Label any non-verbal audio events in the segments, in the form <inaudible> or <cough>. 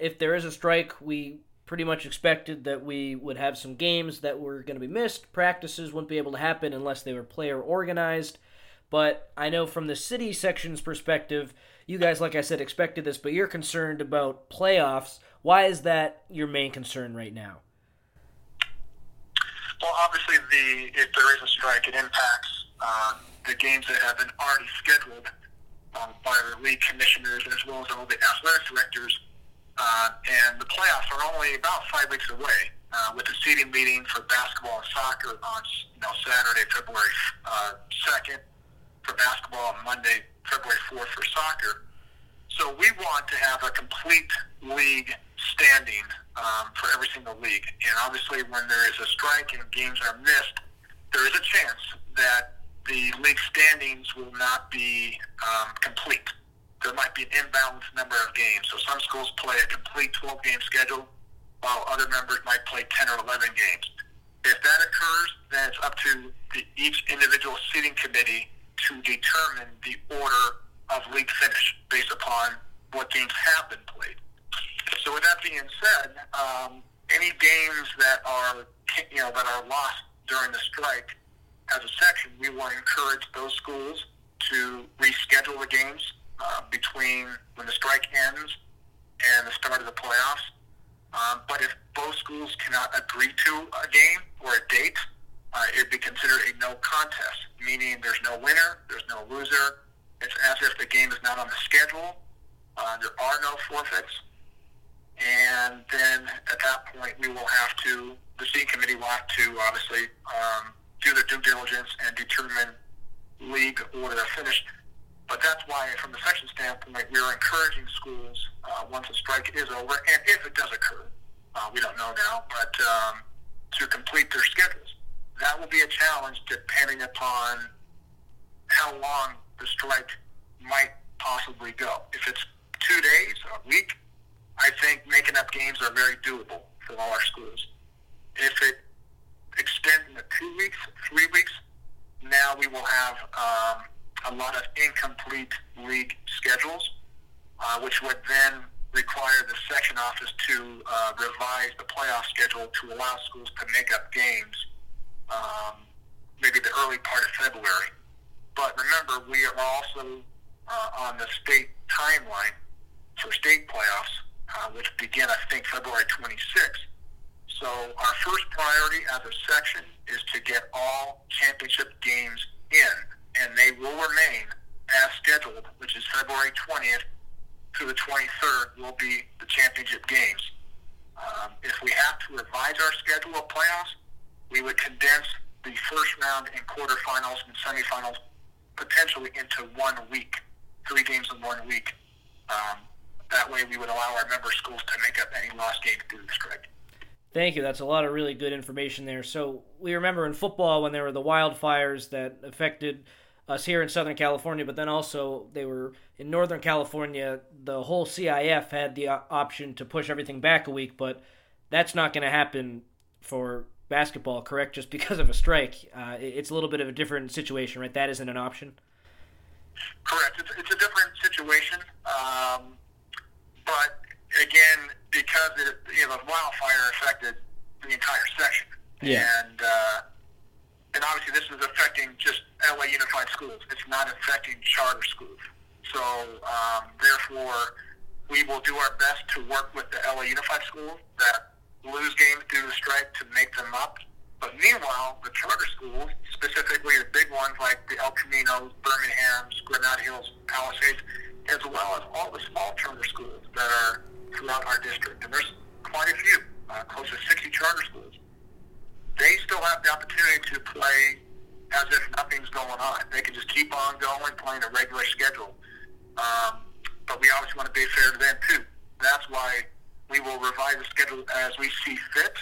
if there is a strike, we pretty much expected that we would have some games that were going to be missed. Practices wouldn't be able to happen unless they were player organized. But I know from the city section's perspective, you guys, like I said, expected this, but you're concerned about playoffs. Why is that your main concern right now? Well, obviously, the if there is a strike, it impacts uh, the games that have been already scheduled um, by the league commissioners as well as all the athletic directors. Uh, and the playoffs are only about five weeks away, uh, with the seeding meeting for basketball and soccer on you know Saturday, February uh, second for basketball, and Monday, February fourth for soccer. So we want to have a complete league standing um, for every single league. And obviously, when there is a strike and games are missed, there is a chance that the league standings will not be um, complete. There might be an imbalanced number of games. So some schools play a complete 12 game schedule, while other members might play 10 or 11 games. If that occurs, then it's up to the, each individual seeding committee to determine the order of league finish based upon what games have been played. So with that being said, um, any games that are you know that are lost during the strike, as a section, we want to encourage those schools to reschedule the games uh, between when the strike ends and the start of the playoffs. Um, but if both schools cannot agree to a game or a date, uh, it would be considered a no contest, meaning there's no winner, there's no loser. It's as if the game is not on the schedule. Uh, there are no forfeits. And then at that point, we will have to, the seeding committee will have to obviously um, do their due diligence and determine league order of finish. But that's why, from the section standpoint, we're encouraging schools uh, once the strike is over, and if it does occur, uh, we don't know now, but um, to complete their schedules. That will be a challenge depending upon how long the strike might possibly go. If it's two days, a week, I think making up games are very doable for all our schools. If it extends into two weeks, three weeks, now we will have um, a lot of incomplete league schedules, uh, which would then require the section office to uh, revise the playoff schedule to allow schools to make up games um, maybe the early part of February. But remember, we are also uh, on the state timeline for state playoffs, uh, which begin, I think, February 26th. So our first priority as a section is to get all championship games in, and they will remain as scheduled, which is February 20th to the 23rd will be the championship games. Um, if we have to revise our schedule of playoffs, we would condense the first round and quarterfinals and semifinals potentially into one week, three games in one week. Um, that way, we would allow our member schools to make up any lost games due to the strike. Thank you. That's a lot of really good information there. So we remember in football when there were the wildfires that affected us here in Southern California, but then also they were in Northern California. The whole CIF had the option to push everything back a week, but that's not going to happen for basketball, correct? Just because of a strike, uh, it's a little bit of a different situation, right? That isn't an option. Correct. It's, it's a different situation, um, but again, because it, you know, the wildfire affected the entire section, yeah. and uh, and obviously this is affecting just LA Unified Schools. It's not affecting charter schools. So um, therefore, we will do our best to work with the LA Unified Schools that lose games due to strike to make them up. But meanwhile, the charter schools, specifically the big ones like the El Caminos, Birmingham's, Granada Hills, Palisades, as well as all the small charter schools that are throughout our district, and there's quite a few, uh, close to 60 charter schools, they still have the opportunity to play as if nothing's going on. They can just keep on going, playing a regular schedule. Um, but we obviously want to be fair to them, too. That's why we will revise the schedule as we see fit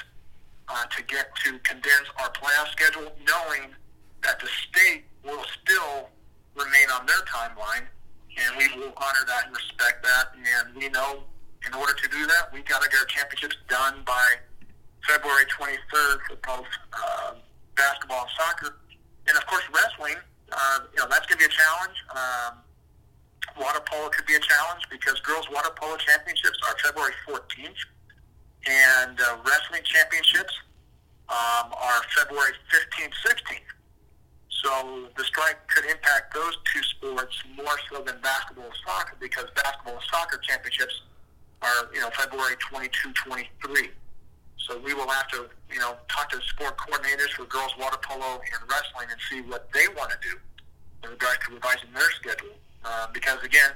uh, to get to condense our playoff schedule, knowing that the state will still remain on their timeline, and we will honor that and respect that. And we know in order to do that, we got to get our championships done by February 23rd for both uh, basketball and soccer. And of course, wrestling, uh, you know, that's going to be a challenge. Um, water polo could be a challenge because girls water polo championships are February 14th, and uh, wrestling championships um, are February 15th, 16th. So the strike could impact those two sports more so than basketball and soccer because basketball and soccer championships are, you know, February 22, 23. So we will have to, you know, talk to sport coordinators for girls water polo and wrestling and see what they want to do in regards to revising their schedule. Uh, because again,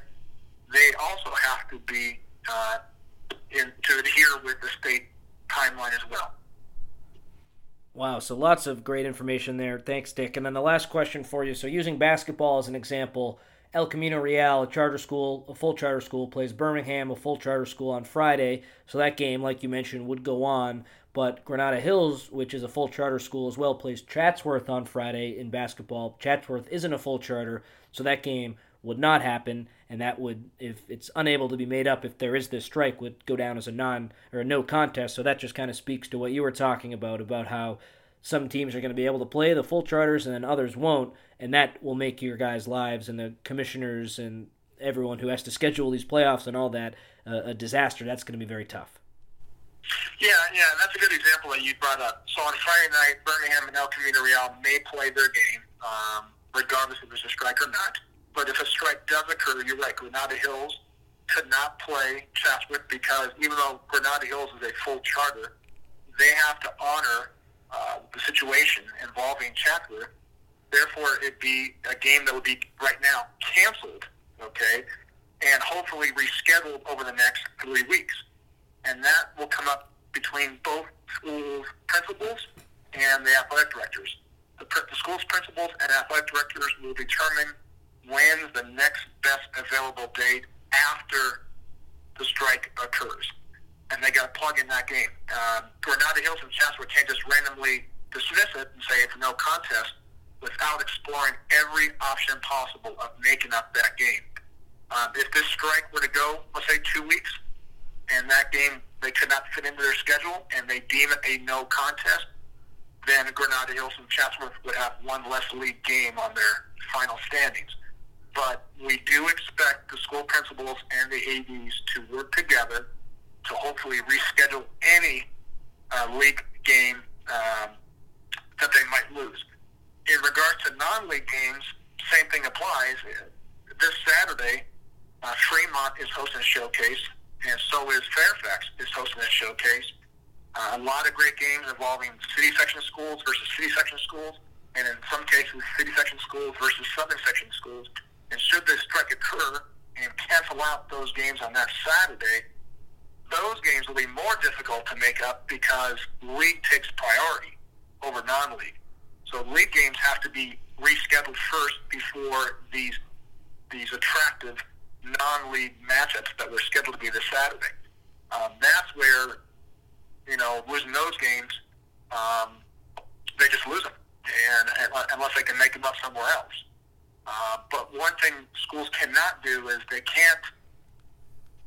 they also have to be uh, in, to adhere with the state timeline as well. Wow, so lots of great information there. Thanks, Dick. And then the last question for you. So, using basketball as an example, El Camino Real, a charter school, a full charter school, plays Birmingham, a full charter school on Friday. So that game, like you mentioned, would go on. But Granada Hills, which is a full charter school as well, plays Chatsworth on Friday in basketball. Chatsworth isn't a full charter, so that game would not happen, and that would, if it's unable to be made up, if there is this strike, would go down as a non or a no contest. So that just kind of speaks to what you were talking about about how some teams are going to be able to play the full charters and then others won't, and that will make your guys' lives and the commissioners and everyone who has to schedule these playoffs and all that uh, a disaster. That's going to be very tough. Yeah, yeah, that's a good example that you brought up. So on Friday night, Birmingham and El Camino Real may play their game, um, regardless if there's a strike or not. But if a strike does occur, you're right. Granada Hills could not play Chatsworth because even though Granada Hills is a full charter, they have to honor uh, the situation involving Chatsworth. Therefore, it'd be a game that would be right now canceled, okay, and hopefully rescheduled over the next three weeks. And that will come up between both schools' principals and the athletic directors. The, the school's principals and athletic directors will determine when's the next best available date after the strike occurs. And they got to plug in that game. Um, Granada Hills and Chatsworth can't just randomly dismiss it and say it's no contest without exploring every option possible of making up that game. Um, if this strike were to go, let's say, two weeks, and that game they could not fit into their schedule, and they deem it a no contest, then Granada Hills and Chatsworth would have one less league game on their final standings but we do expect the school principals and the ADs to work together to hopefully reschedule any uh, league game um, that they might lose. In regards to non-league games, same thing applies. This Saturday, uh, Fremont is hosting a showcase, and so is Fairfax is hosting a showcase. Uh, a lot of great games involving city section schools versus city section schools, and in some cases, city section schools versus southern section schools. And should this strike occur and cancel out those games on that Saturday, those games will be more difficult to make up because league takes priority over non-league. So league games have to be rescheduled first before these these attractive non-league matchups that were scheduled to be this Saturday. Um, that's where you know losing those games, um, they just lose them, and unless they can make them up somewhere else. Uh, but one thing schools cannot do is they can't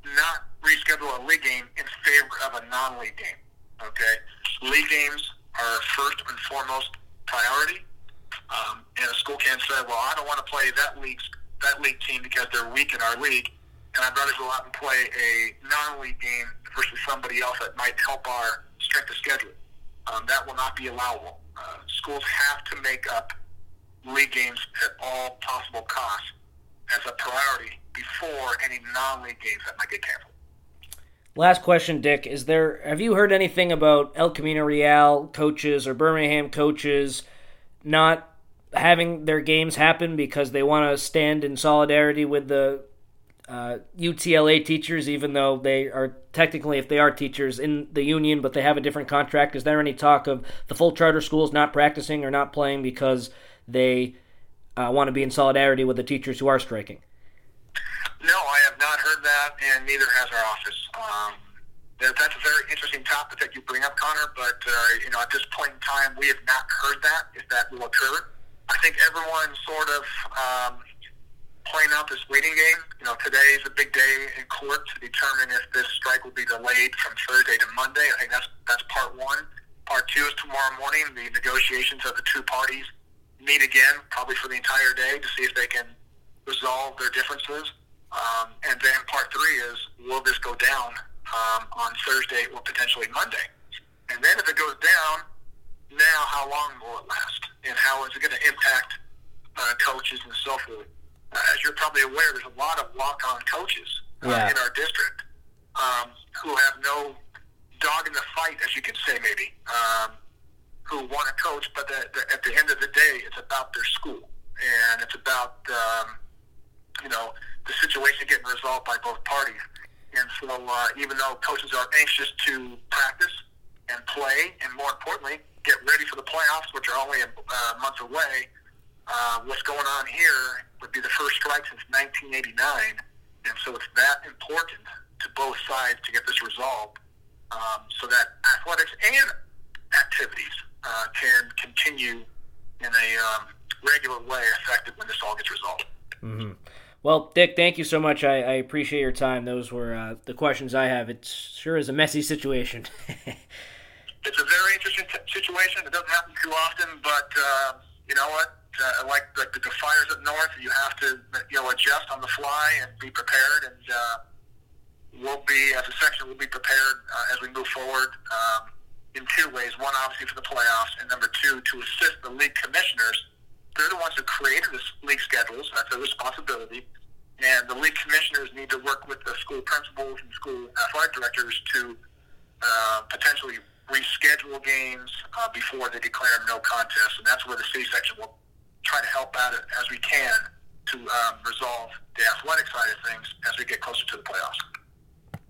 not reschedule a league game in favor of a non-league game. Okay, league games are first and foremost priority, um, and a school can't say, "Well, I don't want to play that league's that league team because they're weak in our league, and I'd rather go out and play a non-league game versus somebody else that might help our strength of schedule." Um, that will not be allowable. Uh, schools have to make up league games at all possible costs as a priority before any non-league games that might get canceled. Last question, Dick. Is there have you heard anything about El Camino Real coaches or Birmingham coaches not having their games happen because they want to stand in solidarity with the uh, UTLA teachers, even though they are technically, if they are teachers in the union, but they have a different contract? Is there any talk of the full charter schools not practicing or not playing because they uh, want to be in solidarity with the teachers who are striking. No, I have not heard that, and neither has our office. Um, that's a very interesting topic that you bring up, Connor. But uh, you know, at this point in time, we have not heard that if that will occur. I think everyone's sort of um, playing out this waiting game. You know, today is a big day in court to determine if this strike will be delayed from Thursday to Monday. I think that's that's part one. Part two is tomorrow morning. The negotiations of the two parties meet again, probably for the entire day, to see if they can resolve their differences. Um, and then part three is will this go down um, on Thursday or potentially Monday? And then if it goes down, now how long will it last? And how is it going to impact uh, coaches and so forth? Uh, as you're probably aware, there's a lot of walk-on coaches uh, Yeah. in our district um, who have no dog in the fight, as you could say, maybe, um, who want to coach, but the, the, at the end of the day, it's about their school and it's about um, you know the situation getting resolved by both parties. And so, uh, even though coaches are anxious to practice and play, and more importantly, get ready for the playoffs, which are only a uh, month away, uh, what's going on here would be the first strike since 1989, and so it's that important to both sides to get this resolved, um, so that athletics and activities uh, can continue in a um, regular way, effective when this all gets resolved. Well, Dick, thank you so much. I, I appreciate your time. Those were uh, the questions I have. It sure is a messy situation. <laughs> it's a very interesting t- situation. It doesn't happen too often, but uh, you know what? Uh, like like the, the fires up north, you have to you know adjust on the fly and be prepared. And uh, we'll be as a section, we'll be prepared uh, as we move forward um, in two ways. One, obviously, for the playoffs, and number two, to assist the league commissioners. They're the ones who created the league schedules. That's their responsibility. And the league commissioners need to work with the school principals and school athletic directors to uh, potentially reschedule games uh, before they declare no contest, and that's where the city section will try to help out as we can to um, resolve the athletic side of things as we get closer to the playoffs.